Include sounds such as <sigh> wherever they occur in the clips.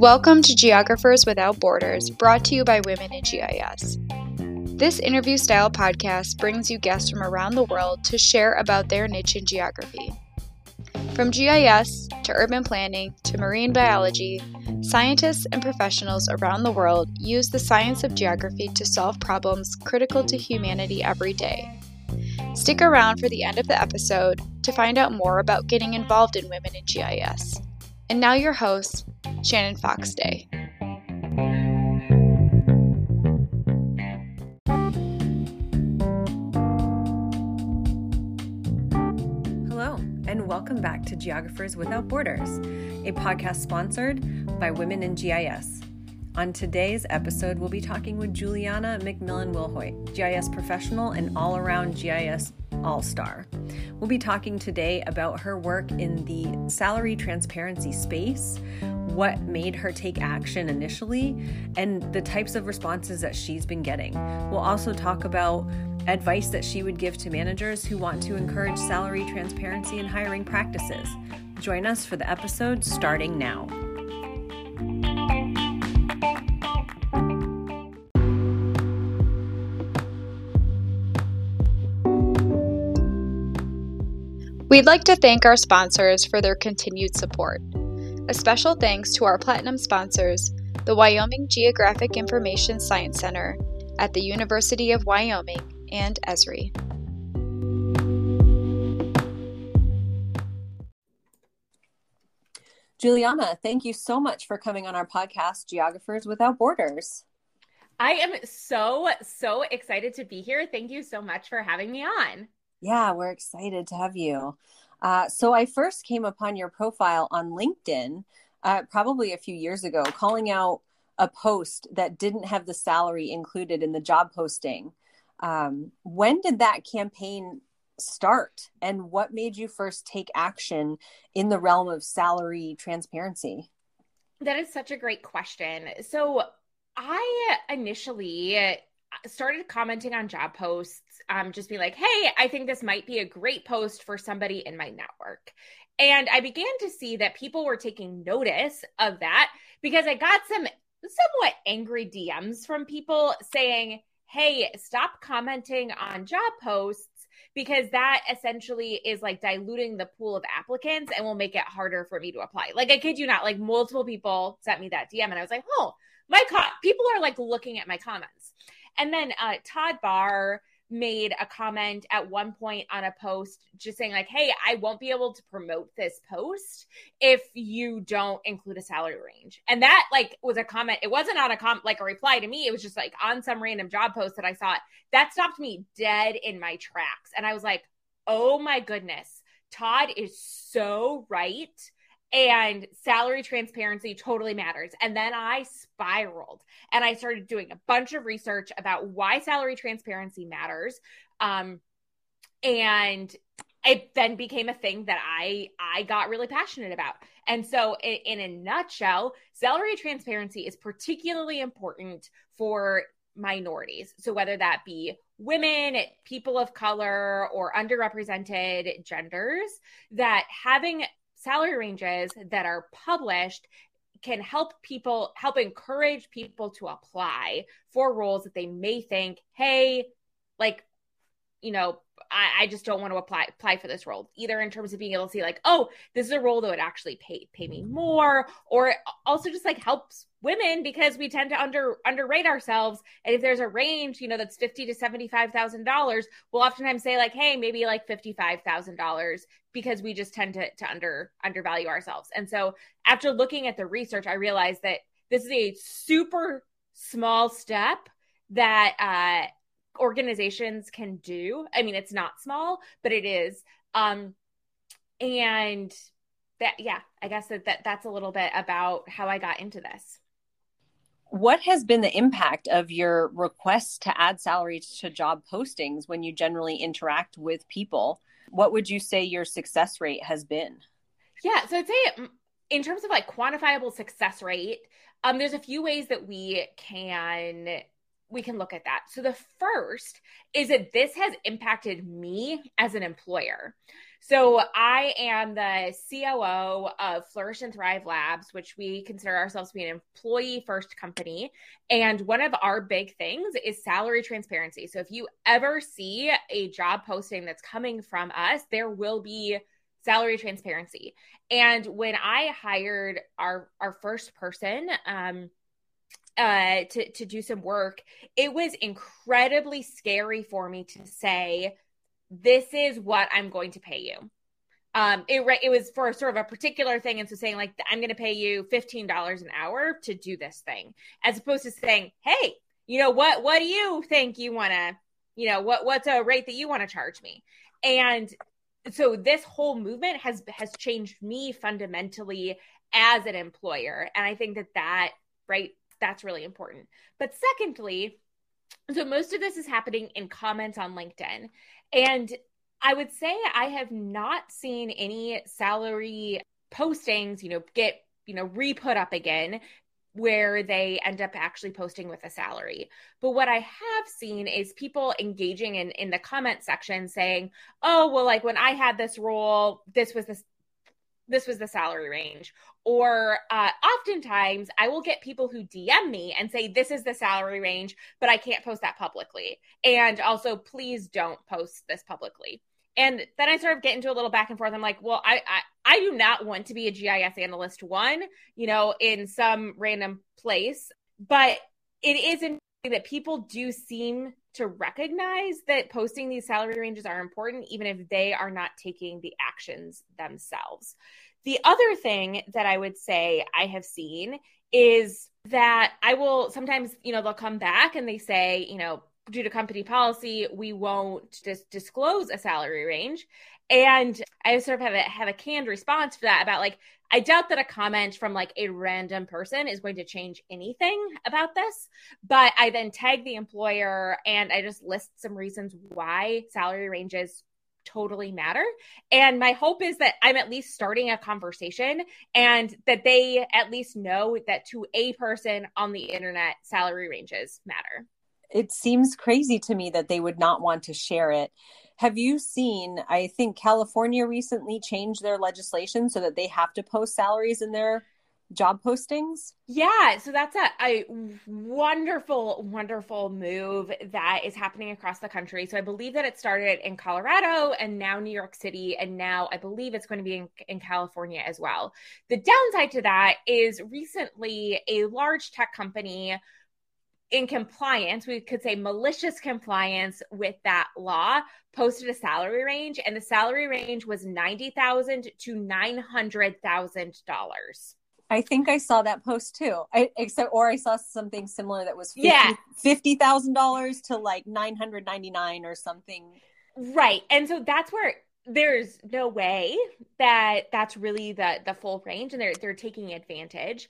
Welcome to Geographers Without Borders, brought to you by Women in GIS. This interview style podcast brings you guests from around the world to share about their niche in geography. From GIS to urban planning to marine biology, scientists and professionals around the world use the science of geography to solve problems critical to humanity every day. Stick around for the end of the episode to find out more about getting involved in Women in GIS. And now, your host, Shannon Fox Day. Hello, and welcome back to Geographers Without Borders, a podcast sponsored by Women in GIS. On today's episode, we'll be talking with Juliana McMillan Wilhoit, GIS professional and all around GIS all star. We'll be talking today about her work in the salary transparency space, what made her take action initially, and the types of responses that she's been getting. We'll also talk about advice that she would give to managers who want to encourage salary transparency in hiring practices. Join us for the episode starting now. We'd like to thank our sponsors for their continued support. A special thanks to our platinum sponsors, the Wyoming Geographic Information Science Center at the University of Wyoming and Esri. Juliana, thank you so much for coming on our podcast, Geographers Without Borders. I am so, so excited to be here. Thank you so much for having me on. Yeah, we're excited to have you. Uh, so, I first came upon your profile on LinkedIn uh, probably a few years ago, calling out a post that didn't have the salary included in the job posting. Um, when did that campaign start, and what made you first take action in the realm of salary transparency? That is such a great question. So, I initially started commenting on job posts, um, just being like, hey, I think this might be a great post for somebody in my network. And I began to see that people were taking notice of that because I got some somewhat angry DMs from people saying, hey, stop commenting on job posts because that essentially is like diluting the pool of applicants and will make it harder for me to apply. Like, I kid you not, like multiple people sent me that DM and I was like, oh, my co- people are like looking at my comments. And then uh, Todd Barr made a comment at one point on a post just saying like hey i won't be able to promote this post if you don't include a salary range. And that like was a comment. It wasn't on a com like a reply to me. It was just like on some random job post that i saw. It that stopped me dead in my tracks. And i was like oh my goodness. Todd is so right and salary transparency totally matters. And then I spiraled and I started doing a bunch of research about why salary transparency matters. Um, and it then became a thing that I I got really passionate about. And so in, in a nutshell, salary transparency is particularly important for minorities. So whether that be women, people of color, or underrepresented genders, that having salary ranges that are published can help people help encourage people to apply for roles that they may think hey like you know I, I, just don't want to apply apply for this role either in terms of being able to see like oh this is a role that would actually pay pay me more or also just like helps women because we tend to under underrate ourselves and if there's a range you know that's fifty to seventy five thousand dollars we'll oftentimes say like hey maybe like fifty five thousand dollars because we just tend to to under undervalue ourselves. And so after looking at the research I realized that this is a super small step that uh organizations can do. I mean, it's not small, but it is. Um, and that, yeah, I guess that, that that's a little bit about how I got into this. What has been the impact of your requests to add salaries to job postings when you generally interact with people? What would you say your success rate has been? Yeah, so I'd say in terms of like quantifiable success rate, um, there's a few ways that we can we can look at that. So the first is that this has impacted me as an employer. So I am the COO of Flourish and Thrive Labs, which we consider ourselves to be an employee first company. And one of our big things is salary transparency. So if you ever see a job posting that's coming from us, there will be salary transparency. And when I hired our our first person, um, uh, to to do some work, it was incredibly scary for me to say, "This is what I'm going to pay you." Um, it it was for sort of a particular thing, and so saying like, "I'm going to pay you fifteen dollars an hour to do this thing," as opposed to saying, "Hey, you know what? What do you think you want to?" You know what? What's a rate that you want to charge me? And so this whole movement has has changed me fundamentally as an employer and i think that that right that's really important but secondly so most of this is happening in comments on linkedin and i would say i have not seen any salary postings you know get you know re-put up again where they end up actually posting with a salary. But what I have seen is people engaging in in the comment section saying, "Oh, well like when I had this role, this was this this was the salary range." Or uh, oftentimes I will get people who DM me and say, This is the salary range, but I can't post that publicly. And also, please don't post this publicly. And then I sort of get into a little back and forth. I'm like, well, I, I, I do not want to be a GIS analyst one, you know, in some random place, but it is interesting that people do seem to recognize that posting these salary ranges are important, even if they are not taking the actions themselves. The other thing that I would say I have seen is that I will sometimes, you know, they'll come back and they say, you know, due to company policy, we won't dis- disclose a salary range. And I sort of have a have a canned response for that about like I doubt that a comment from like a random person is going to change anything about this. But I then tag the employer and I just list some reasons why salary ranges totally matter. And my hope is that I'm at least starting a conversation and that they at least know that to a person on the internet, salary ranges matter it seems crazy to me that they would not want to share it. Have you seen? I think California recently changed their legislation so that they have to post salaries in their job postings. Yeah, so that's a, a wonderful, wonderful move that is happening across the country. So I believe that it started in Colorado and now New York City, and now I believe it's going to be in, in California as well. The downside to that is recently a large tech company in compliance, we could say malicious compliance with that law, posted a salary range, and the salary range was ninety thousand to nine hundred thousand dollars. I think I saw that post too. I except or I saw something similar that was 50, yeah fifty thousand dollars to like nine hundred ninety nine or something. Right, and so that's where there's no way that that's really the the full range and they're they're taking advantage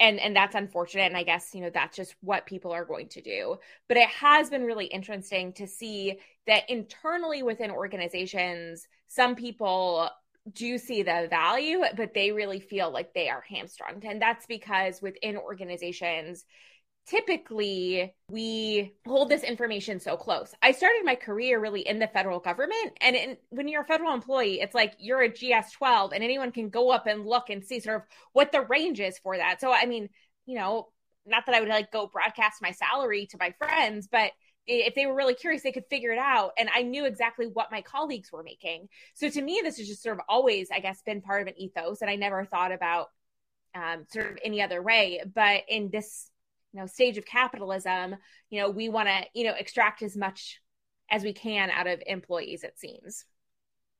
and and that's unfortunate and i guess you know that's just what people are going to do. But it has been really interesting to see that internally within organizations some people do see the value but they really feel like they are hamstrung. And that's because within organizations typically we hold this information so close. I started my career really in the federal government. And in, when you're a federal employee, it's like you're a GS 12 and anyone can go up and look and see sort of what the range is for that. So, I mean, you know, not that I would like go broadcast my salary to my friends, but if they were really curious, they could figure it out. And I knew exactly what my colleagues were making. So to me, this has just sort of always, I guess, been part of an ethos. And I never thought about um, sort of any other way. But in this you know stage of capitalism you know we want to you know extract as much as we can out of employees it seems.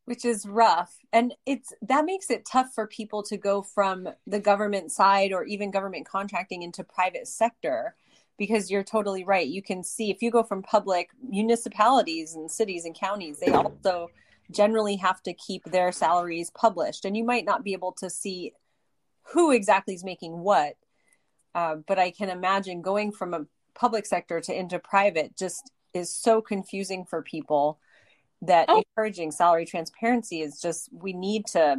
Which is rough. And it's that makes it tough for people to go from the government side or even government contracting into private sector because you're totally right. You can see if you go from public municipalities and cities and counties they also generally have to keep their salaries published. And you might not be able to see who exactly is making what uh, but I can imagine going from a public sector to into private just is so confusing for people that oh. encouraging salary transparency is just we need to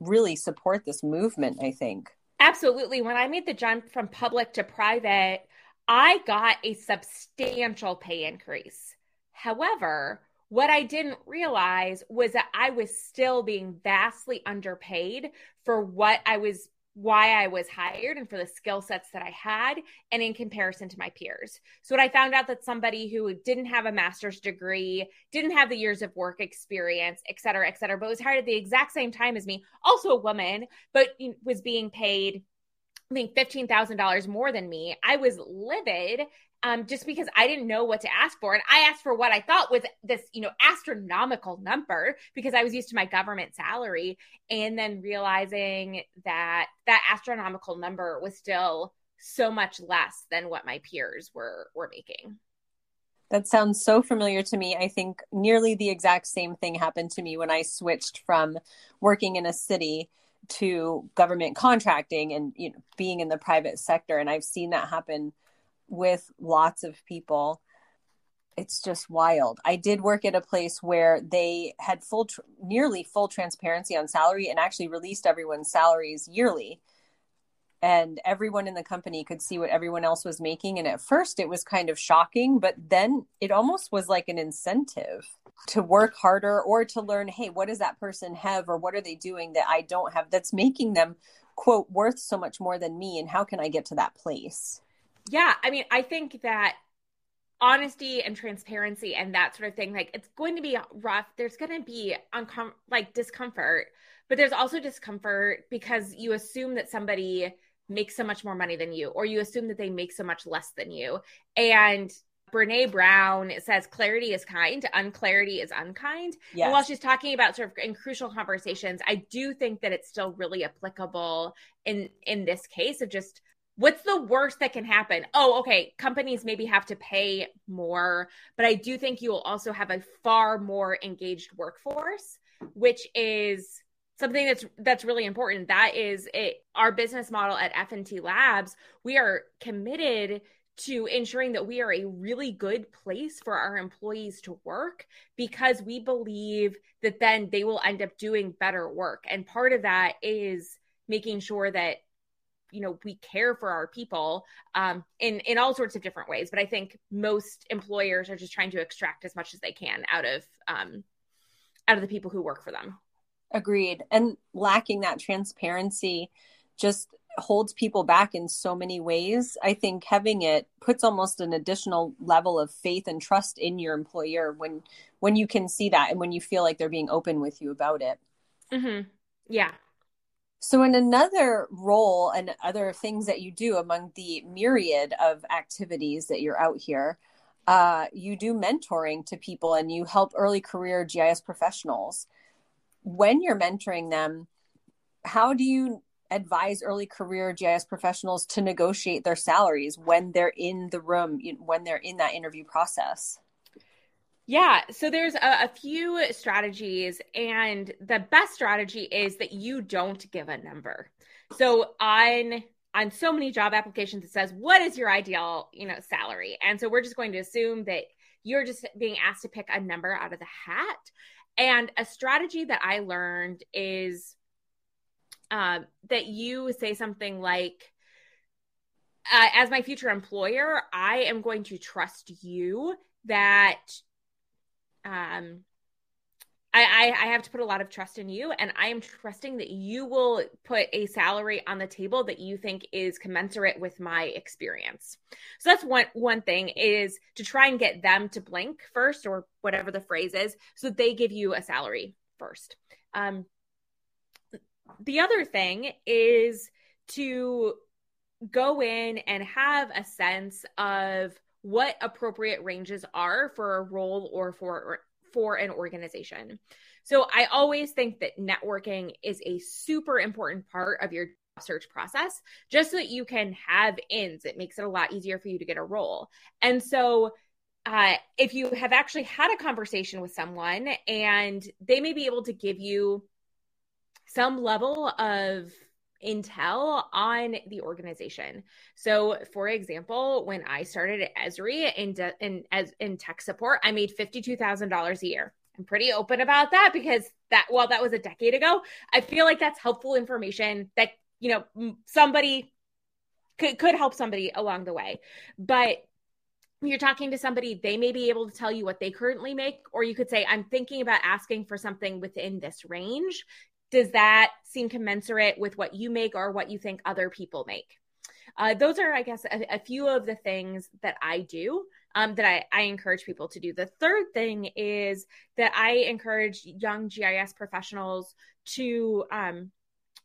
really support this movement i think absolutely when i made the jump from public to private I got a substantial pay increase. However, what I didn't realize was that I was still being vastly underpaid for what I was why I was hired and for the skill sets that I had and in comparison to my peers. So when I found out that somebody who didn't have a master's degree, didn't have the years of work experience, et cetera, et cetera, but was hired at the exact same time as me, also a woman, but was being paid I think $15,000 more than me. I was livid um, just because I didn't know what to ask for. And I asked for what I thought was this, you know, astronomical number because I was used to my government salary. And then realizing that that astronomical number was still so much less than what my peers were were making. That sounds so familiar to me. I think nearly the exact same thing happened to me when I switched from working in a city to government contracting and you know being in the private sector and I've seen that happen with lots of people it's just wild. I did work at a place where they had full, tr- nearly full transparency on salary and actually released everyone's salaries yearly. And everyone in the company could see what everyone else was making. And at first it was kind of shocking, but then it almost was like an incentive to work harder or to learn hey, what does that person have or what are they doing that I don't have that's making them, quote, worth so much more than me? And how can I get to that place? Yeah, I mean, I think that honesty and transparency and that sort of thing, like it's going to be rough. There's going to be uncom- like discomfort, but there's also discomfort because you assume that somebody makes so much more money than you, or you assume that they make so much less than you. And Brene Brown says clarity is kind, unclarity is unkind. Yes. And while she's talking about sort of in crucial conversations, I do think that it's still really applicable in in this case of just what's the worst that can happen? Oh, okay, companies maybe have to pay more, but I do think you will also have a far more engaged workforce, which is something that's that's really important. That is it our business model at F&T Labs, we are committed to ensuring that we are a really good place for our employees to work because we believe that then they will end up doing better work. And part of that is making sure that you know we care for our people um, in in all sorts of different ways. But i think most employers are just trying to extract as much as they can out of um, out of the people who work for them. Agreed. And lacking that transparency just holds people back in so many ways. I think having it puts almost an additional level of faith and trust in your employer when when you can see that and when you feel like they're being open with you about it. Mm-hmm. yeah so, in another role and other things that you do among the myriad of activities that you're out here, uh, you do mentoring to people and you help early career GIS professionals. When you're mentoring them, how do you advise early career GIS professionals to negotiate their salaries when they're in the room, when they're in that interview process? Yeah, so there's a, a, few strategies, and the best strategy is that you don't give a number. So on on so many job applications, it says, "What is your ideal, you know, salary?" And so we're just going to assume that you're just being asked to pick a number out of the hat. And a strategy that I learned is um, that you say something like, uh, "As my future employer, I am going to trust you." that um I, I, have to put a lot of trust in you, and I am trusting that you will put a salary on the table that you think is commensurate with my experience. So that's one one thing is to try and get them to blink first, or whatever the phrase is, so that they give you a salary first. Um, the other thing is to go in and have a sense of what appropriate ranges are for a role or for for an organization. So I always think that networking is a super important part of your search process just so that you can have ins it makes it a lot easier for you to get a role and so uh, if you have actually had a conversation with someone and they may be able to give you some level of intel on the organization. So, for example, when I started at Esri in de- in as in tech support, I made fifty two thousand dollars a year. I'm pretty open about that because that while that was a decade ago, I feel like that's helpful information that you know somebody could, could help somebody along the way. But you're talking to somebody, they may be able to tell you what they currently make, or you could say, I'm thinking about asking for something within this range. Does that seem commensurate with what you make or what you think other people make? Uh, those are, I guess, a, a, few of the things that I do um, that I, I encourage people to do. The third thing is that I encourage young GIS professionals to um,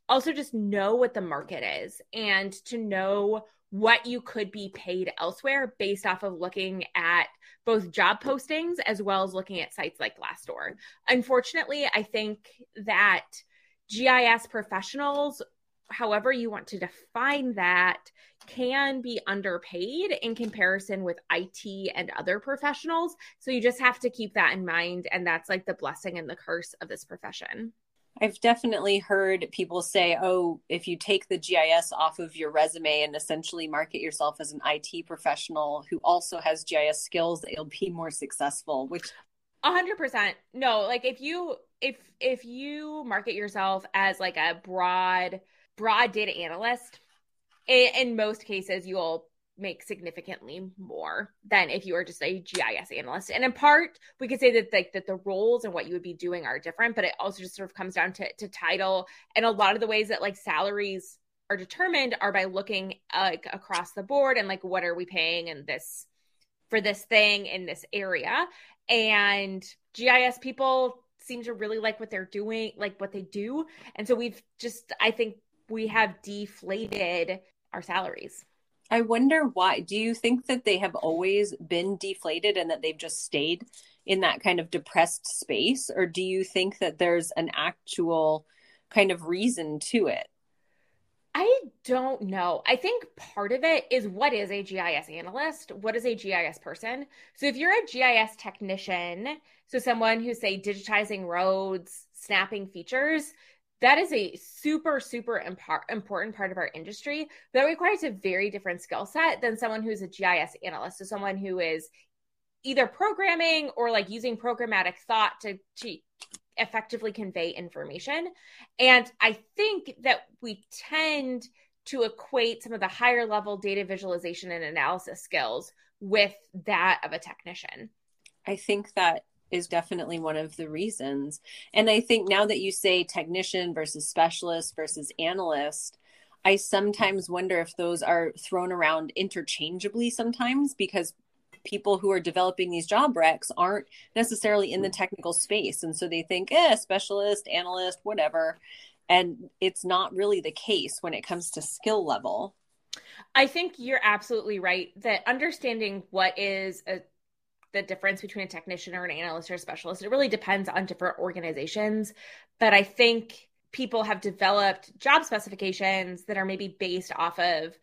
also just know what the market is and to know what you could be paid elsewhere based off of looking at both job postings as well as looking at sites like Glassdoor. Unfortunately, I think that GIS professionals, however you want to define that, can be underpaid in comparison with IT and other professionals. So you just have to keep that in mind. And that's like the blessing and the curse of this profession. I've definitely heard people say, oh, if you take the GIS off of your resume and essentially market yourself as an IT professional who also has GIS skills, you'll be more successful, which a hundred percent. No, like if you if if you market yourself as like a broad broad data analyst, in, in most cases you'll make significantly more than if you were just a GIS analyst. And in part, we could say that like that the roles and what you would be doing are different, but it also just sort of comes down to, to title and a lot of the ways that like salaries are determined are by looking like across the board and like what are we paying in this for this thing in this area. And GIS people seem to really like what they're doing, like what they do. And so we've just I think we have deflated our salaries. I wonder why. Do you think that they have always been deflated and that they've just stayed in that kind of depressed space? Or do you think that there's an actual kind of reason to it? I don't know. I think part of it is what is a GIS analyst? What is a GIS person? So if you're a GIS technician, so someone who's say digitizing roads, snapping features, that is a super super impar- important part of our industry that requires a very different skill set than someone who's a gis analyst so someone who is either programming or like using programmatic thought to, to effectively convey information and i think that we tend to equate some of the higher level data visualization and analysis skills with that of a technician i think that is definitely one of the reasons. And I think now that you say technician versus specialist versus analyst, I sometimes wonder if those are thrown around interchangeably sometimes because people who are developing these job recs aren't necessarily in the technical space. And so they think, eh, specialist, analyst, whatever. And it's not really the case when it comes to skill level. I think you're absolutely right that understanding what is a the difference between a technician or an analyst or a specialist. It really depends on different organizations. But I think people have developed job specifications that are maybe based off of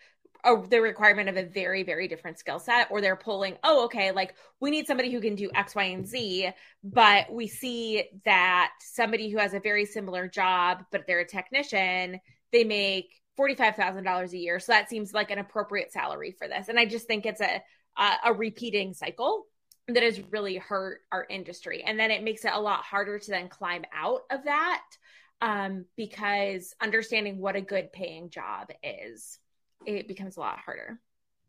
a, the requirement of a very, very different skill set, or they're pulling, oh, okay, like we need somebody who can do X, Y, and Z, but we see that somebody who has a very similar job, but they're a technician, they make $45,000 a year. So that seems like an appropriate salary for this. And I just think it's a, a, a repeating cycle that has really hurt our industry. And then it makes it a lot harder to then climb out of that um, because understanding what a good paying job is, it becomes a lot harder.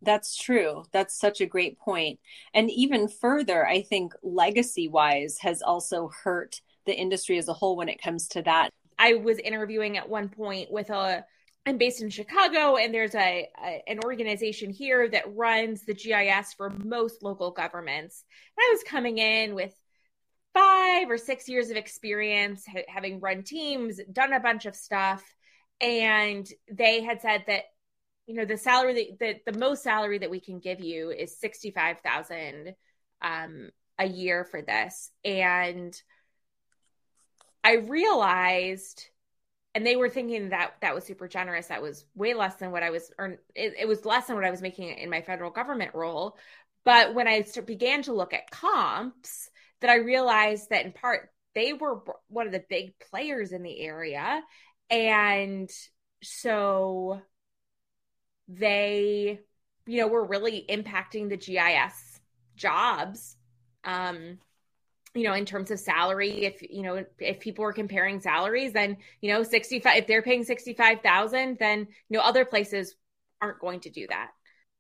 That's true. That's such a great point. And even further, I think legacy wise has also hurt the industry as a whole when it comes to that. I was interviewing at one point with a I'm based in Chicago, and there's a, a, an organization here that runs the GIS for most local governments. And I was coming in with five or six years of experience, ha- having run teams, done a bunch of stuff, and they had said that you know the salary that the, most salary that we can give you is sixty five thousand um, a year for this, and I realized and they were thinking that that was super generous. That was way less than what I was, or it, it was less than what I was making in my federal government role. But when I began to look at comps, that I realized that in part they were one of the big players in the area, and so they, you know, were really impacting the GIS jobs. Um, you know, in terms of salary, if you know, if people were comparing salaries, then you know, sixty five. If they're paying sixty five thousand, then you know, other places aren't going to do that.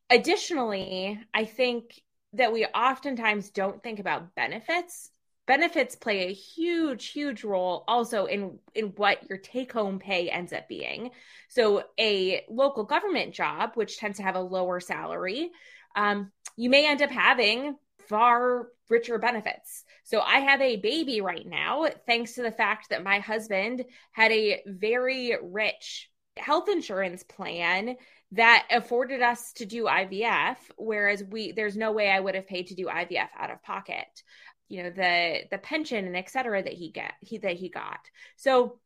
Additionally, I think that we oftentimes don't think about benefits. Benefits play a huge, huge role also in in what your take home pay ends up being. So, a local government job, which tends to have a lower salary, um, you may end up having far richer benefits. So I have a baby right now, thanks to the fact that my husband had a very rich health insurance plan that afforded us to do IVF, whereas we there's no way I would have paid to do IVF out of pocket. You know, the the pension and et cetera that he get he that he got. So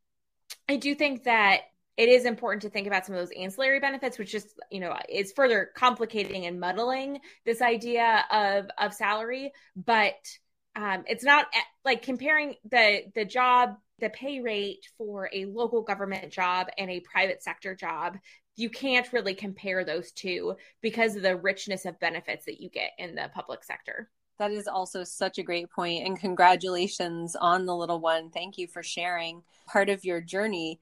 I do think that it is important to think about some of those ancillary benefits, which just, you know, is further complicating and muddling this idea of of salary. But um, it's not eh, like comparing the the job, the pay rate for a local government job and a private sector job. You can't really compare those two because of the richness of benefits that you get in the public sector. That is also such a great point, and congratulations on the little one. Thank you for sharing part of your journey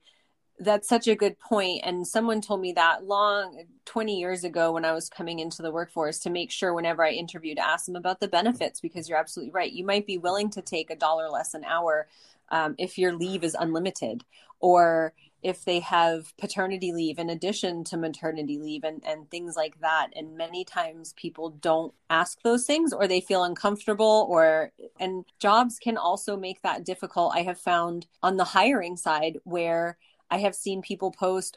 that's such a good point. and someone told me that long 20 years ago when i was coming into the workforce to make sure whenever i interviewed ask them about the benefits because you're absolutely right you might be willing to take a dollar less an hour um, if your leave is unlimited or if they have paternity leave in addition to maternity leave and, and things like that and many times people don't ask those things or they feel uncomfortable or and jobs can also make that difficult i have found on the hiring side where I have seen people post,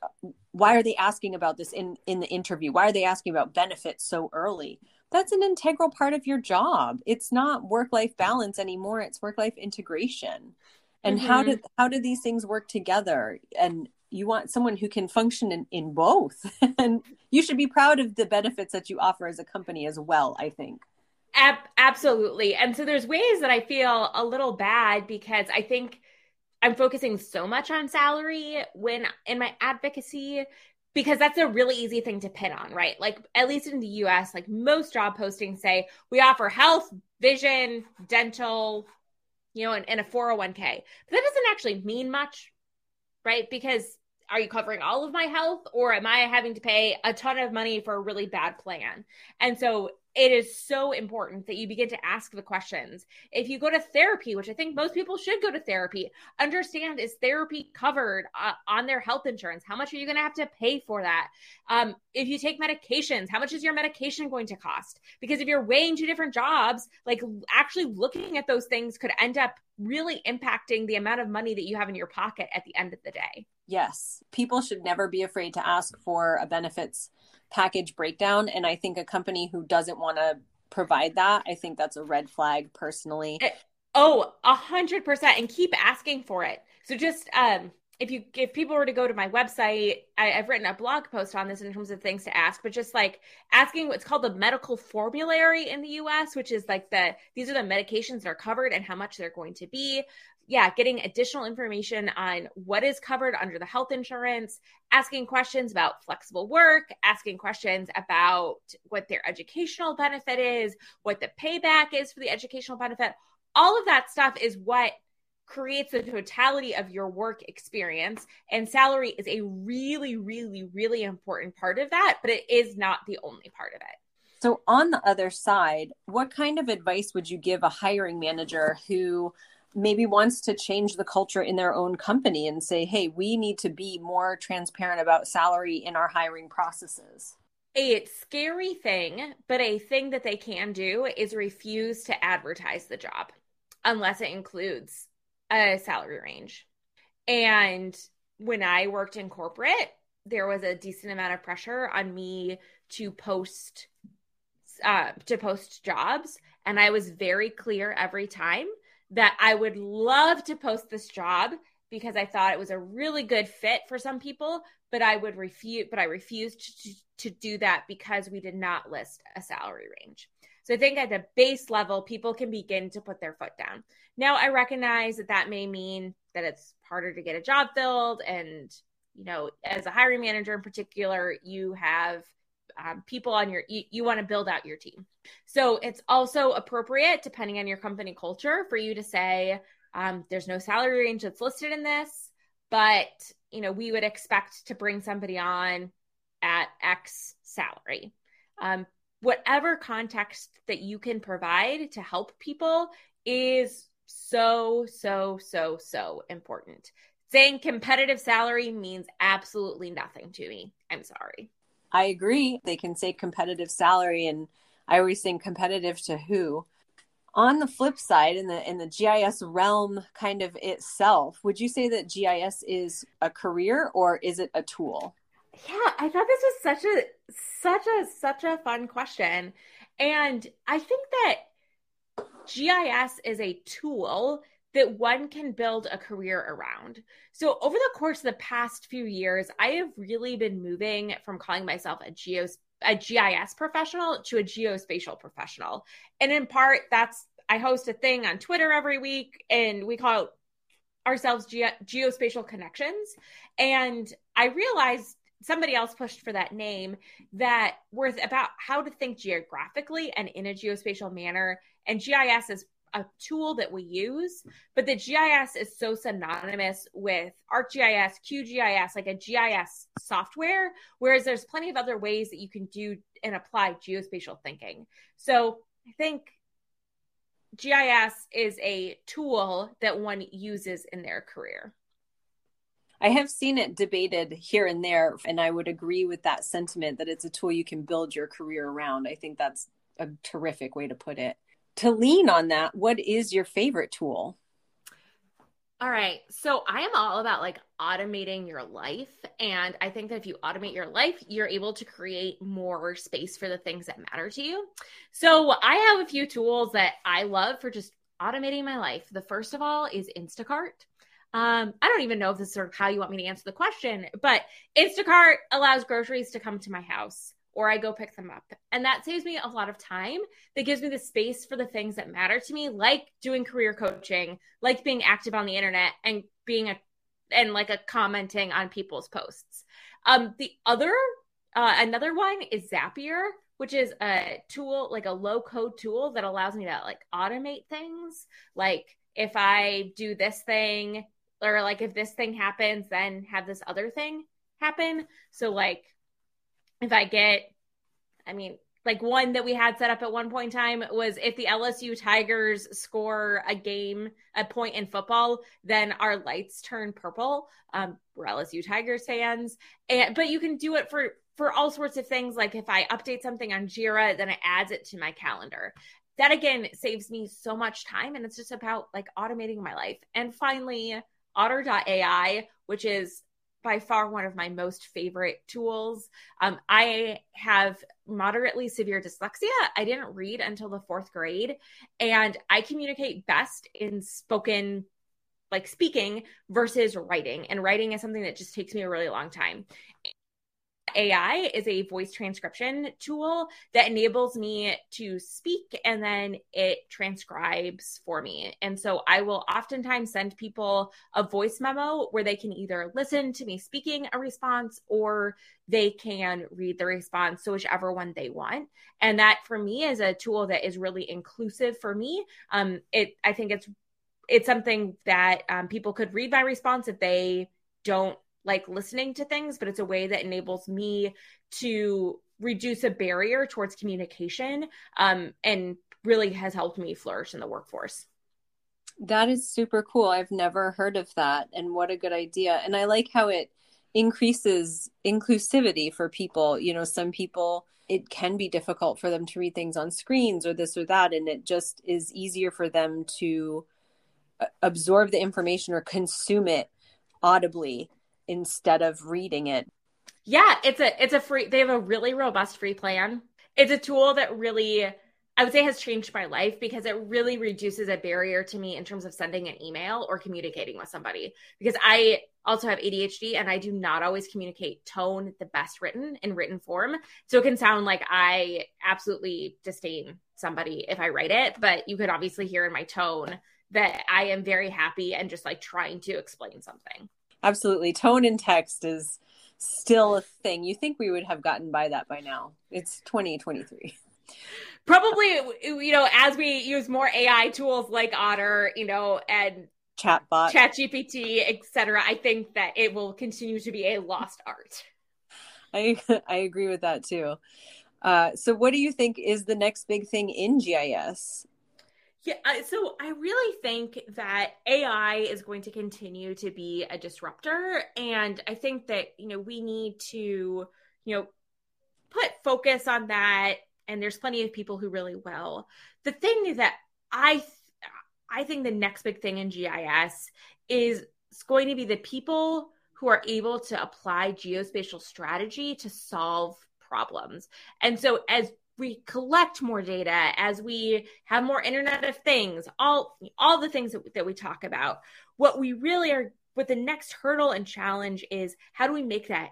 why are they asking about this in, in the interview? Why are they asking about benefits so early? That's an integral part of your job. It's not work life balance anymore, it's work life integration. And mm-hmm. how do how do these things work together? And you want someone who can function in, in both. <laughs> and you should be proud of the benefits that you offer as a company as well, I think. Ab- absolutely. And so there's ways that I feel a little bad because I think I'm focusing so much on salary when in my advocacy because that's a really easy thing to pin on, right? Like at least in the US, like most job postings say we offer health, vision, dental, you know, and, and a 401k. But that doesn't actually mean much, right? Because are you covering all of my health or am I having to pay a ton of money for a really bad plan? And so it is so important that you begin to ask the questions. If you go to therapy, which I think most people should go to therapy, understand is therapy covered uh, on their health insurance? How much are you going to have to pay for that? Um, if you take medications, how much is your medication going to cost? Because if you're weighing two different jobs, like actually looking at those things could end up really impacting the amount of money that you have in your pocket at the end of the day. Yes, people should never be afraid to ask for a benefits package breakdown. And I think a company who doesn't want to provide that, I think that's a red flag personally. Eh, oh, a hundred percent. And keep asking for it. So just um if you if people were to go to my website, I, have written a blog post on this in terms of things to ask, but just like asking what's called the medical formulary in the US, which is like the these are the medications that are covered and how much they're going to be yeah, getting additional information on what is covered under the health insurance, asking questions about flexible work, asking questions about what their educational benefit is, what the payback is for the educational benefit. All of that stuff is what creates the totality of your work experience. And salary is a really, really, really important part of that, but it is not the only part of it. So, on the other side, what kind of advice would you give a hiring manager who maybe wants to change the culture in their own company and say, hey, we need to be more transparent about salary in our hiring processes? A scary thing, but a thing that they can do is refuse to advertise the job unless it includes a salary range. And when I worked in corporate, there was a decent amount of pressure on me to post uh, to post jobs and i was very clear every time that I would love to post this job because I thought it was a really good fit for some people, but I would refuse, but I refused to, to do that because we did not list a salary range. So I think at the base level, people can begin to put their foot down. Now, I recognize that that may mean that it's harder to get a job filled. And, you know, as a hiring manager in particular, you have um, people on your you, you want to build out your team so it's also appropriate depending on your company culture for you to say um, there's no salary range that's listed in this but you know we would expect to bring somebody on at X salary. Um, whatever context that you can provide to help people is so, so, so, so important. Saying competitive salary means absolutely nothing to me. I'm sorry. I agree. They can say competitive salary, and I always think competitive to who. On the flip side, in the in the GIS realm, kind of itself, would you say that GIS is a career or is it a tool? Yeah, I thought this was such a such a such a fun question, and I think that GIS is a tool that one can build a career around. So, over the course of the past few years, I have really been moving from calling myself a geos a GIS professional to a geospatial professional. And in part, that's I host a thing on Twitter every week, and we call ourselves Ge- Geospatial Connections. And I realized somebody else pushed for that name that was about how to think geographically and in a geospatial manner. And GIS is a tool that we use, but the GIS is so synonymous with ArcGIS, QGIS, like a GIS software, whereas there's plenty of other ways that you can do and apply geospatial thinking. So I think GIS is a tool that one uses in their career. I have seen it debated here and there, and I would agree with that sentiment that it's a tool you can build your career around. I think that's a terrific way to put it. To lean on that, what is your favorite tool? All right. So I am all about like automating your life. And I think that if you automate your life, you're able to create more space for the things that matter to you. So I have a few tools that I love for just automating my life. The first of all is Instacart. Um, I don't even know if this is sort of how you want me to answer the question, but Instacart allows groceries to come to my house or I go pick them up. And that saves me a lot of time. That gives me the space for the things that matter to me, like doing career coaching, like being active on the internet and being a and like a commenting on people's posts. Um, the other uh, another one is Zapier, which is a tool, like a low code tool that allows me to like automate things. Like if I do this thing, or like if this thing happens, then have this other thing happen. So like if I get, I mean, like one that we had set up at one point in time was if the LSU Tigers score a game, a point in football, then our lights turn purple. Um, we're LSU Tigers fans, and but you can do it for for all sorts of things. Like if I update something on Jira, then it adds it to my calendar. That again saves me so much time, and it's just about like automating my life. And finally, Otter.ai, which is by far one of my most favorite tools. Um, I have moderately severe dyslexia. I didn't read until the fourth grade, and I communicate best in spoken like speaking versus writing. And writing is something that just takes me a really long time. AI is a voice transcription tool that enables me to speak and then it transcribes for me. And so I will oftentimes send people a voice memo where they can either listen to me speaking a response or they can read the response. So, whichever one they want. And that for me is a tool that is really inclusive for me. Um, it, I think it's, it's something that um, people could read my response if they don't like listening to things, but it's a way that enables me to reduce a barrier towards communication um, and really has helped me flourish in the workforce. That is super cool. I've never heard of that. And what a good idea. And I like how it increases inclusivity for people. You know, some people, it can be difficult for them to read things on screens or this or that. And it just is easier for them to uh, absorb the information or consume it audibly instead of reading it. Yeah, it's a it's a free they have a really robust free plan. It's a tool that really I would say has changed my life because it really reduces a barrier to me in terms of sending an email or communicating with somebody because I also have ADHD and I do not always communicate tone the best written in written form. So it can sound like I absolutely disdain somebody if I write it, but you could obviously hear in my tone that I am very happy and just like trying to explain something absolutely. Tone and text is still a thing. You think we would have gotten by that by now? It's 2023. Probably, you know, as we use more AI tools like Otter, you know, and chatbot, chat GPT, etc., I think that it will continue to be a lost art. I I agree with that too. Uh, so, what do you think is the next big thing in GIS? Yeah, so I really think that AI is going to continue to be a disruptor. And I think that, you know, we need to, you know, put focus on that. And there's plenty of people who really will. The thing is that I, th- I think the next big thing in GIS is going to be the people who are able to apply geospatial strategy to solve problems. And so as we collect more data, as we have more internet of things, all all the things that, that we talk about, what we really are what the next hurdle and challenge is how do we make that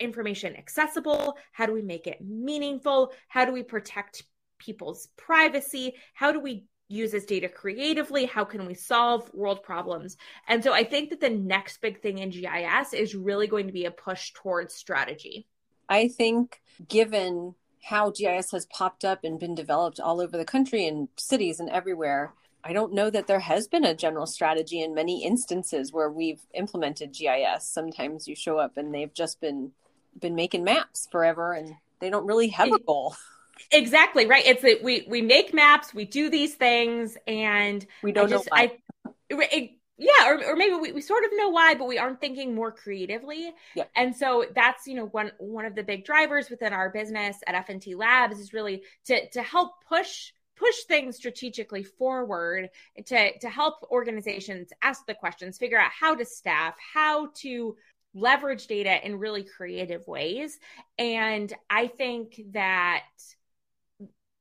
information accessible? How do we make it meaningful? How do we protect people's privacy? How do we use this data creatively? How can we solve world problems? And so I think that the next big thing in GIS is really going to be a push towards strategy. I think given how GIS has popped up and been developed all over the country and cities and everywhere, I don't know that there has been a general strategy in many instances where we've implemented GIS. Sometimes you show up and they've just been been making maps forever and they don't really have a goal. Exactly, right. It's that we we make maps, we do these things and we don't I just, know why. I it, yeah or, or maybe we, we sort of know why but we aren't thinking more creatively yeah. and so that's you know one one of the big drivers within our business at fnt labs is really to to help push push things strategically forward to to help organizations ask the questions figure out how to staff how to leverage data in really creative ways and i think that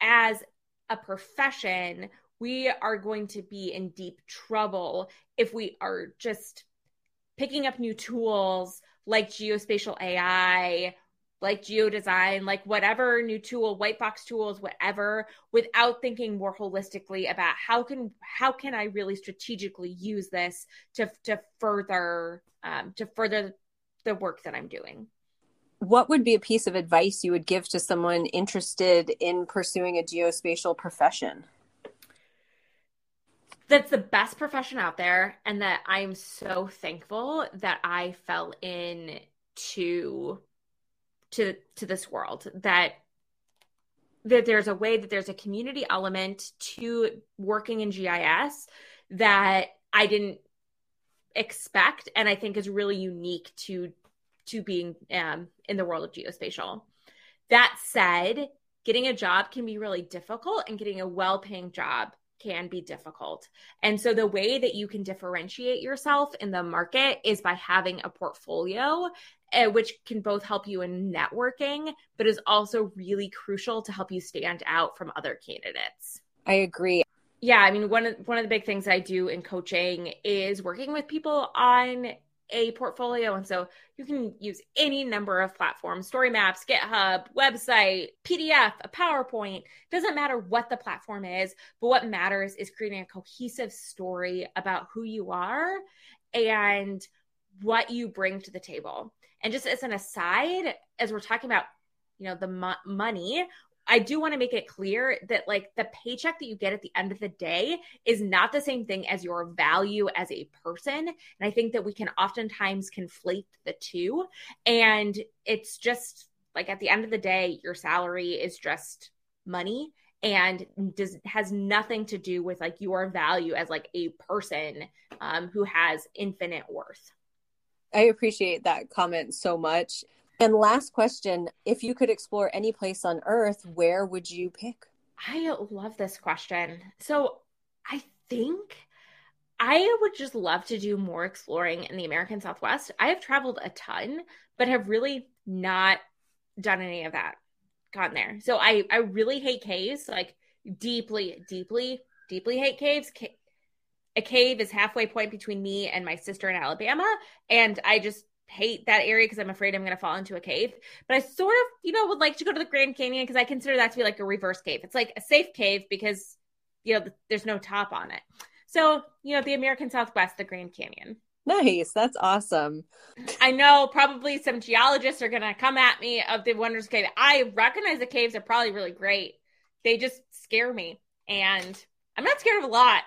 as a profession we are going to be in deep trouble if we are just picking up new tools like geospatial AI, like geodesign, like whatever new tool, WhiteboxTools, whatever, without thinking more holistically about how can how can I really strategically use this to to further um, to further the work that I'm doing. What would be a piece of advice you would give to someone interested in pursuing a geospatial profession? That's the best profession out there and that i'm so thankful that i fell in to to to this world that that there's a way that there's a community element to working in gis that i didn't expect and i think is really unique to to being um, in the world of geospatial. That said getting a job can be really difficult and getting a well-paying job can be difficult. And so the way that you can differentiate yourself in the market is by having a portfolio, uh, which can both help you in networking, but is also really crucial to help you stand out from other candidates. I agree. Yeah, I mean one of one of the big things I do in coaching is working with people on a portfolio. And so you can use any number of platforms story maps, GitHub, website, PDF, a PowerPoint. Doesn't matter what the platform is, but what matters is creating a cohesive story about who you are and what you bring to the table. And just as an aside, as we're talking about, you know, the mo- money, I do want to make it clear that like the paycheck that you get at the end of the day is not the same thing as your value as a person. And I think that we can oftentimes conflate the two. And it's just like at the end of the day, your salary is just money and does has nothing to do with like your value as like a person um, who has infinite worth. I appreciate that comment so much. And last question if you could explore any place on earth, where would you pick? I love this question. So I think I would just love to do more exploring in the American Southwest. I have traveled a ton, but have really not done any of that, gotten there. So I, I really hate caves, like deeply, deeply, deeply hate caves. a cave is halfway point between me and my sister in Alabama. And I just hate that area because I'm afraid I'm going to fall into a cave. But I sort of, you know, would like to go to the Grand Canyon because I consider that to be like a reverse cave. It's like a safe cave because, you know, there's no top on it. So, you know, the American Southwest, the Grand Canyon. Nice. That's awesome. I know probably some geologists are going to come at me of the Wonders Cave. I recognize the caves are probably really great. They just scare me. And I'm not scared of a lot,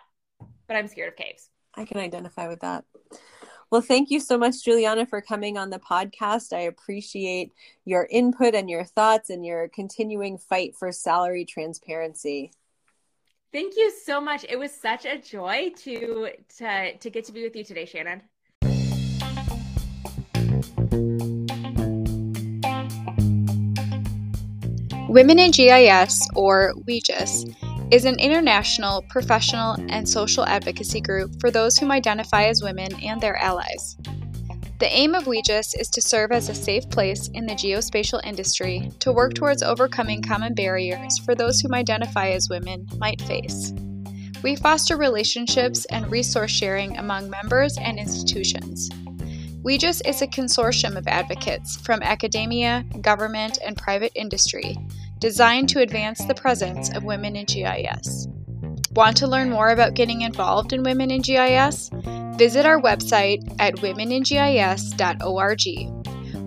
but I'm scared of caves. I can identify with that. Well, thank you so much, Juliana, for coming on the podcast. I appreciate your input and your thoughts and your continuing fight for salary transparency. Thank you so much. It was such a joy to to to get to be with you today, Shannon. Women in GIS, or WiGIS, is an international, professional, and social advocacy group for those whom identify as women and their allies. The aim of WiGIS is to serve as a safe place in the geospatial industry to work towards overcoming common barriers for those whom identify as women might face. We foster relationships and resource sharing among members and institutions. WiGIS is a consortium of advocates from academia, government, and private industry designed to advance the presence of women in GIS. Want to learn more about getting involved in Women in GIS? Visit our website at womeningis.org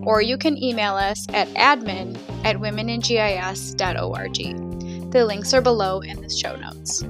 or you can email us at admin at womeningis.org. The links are below in the show notes.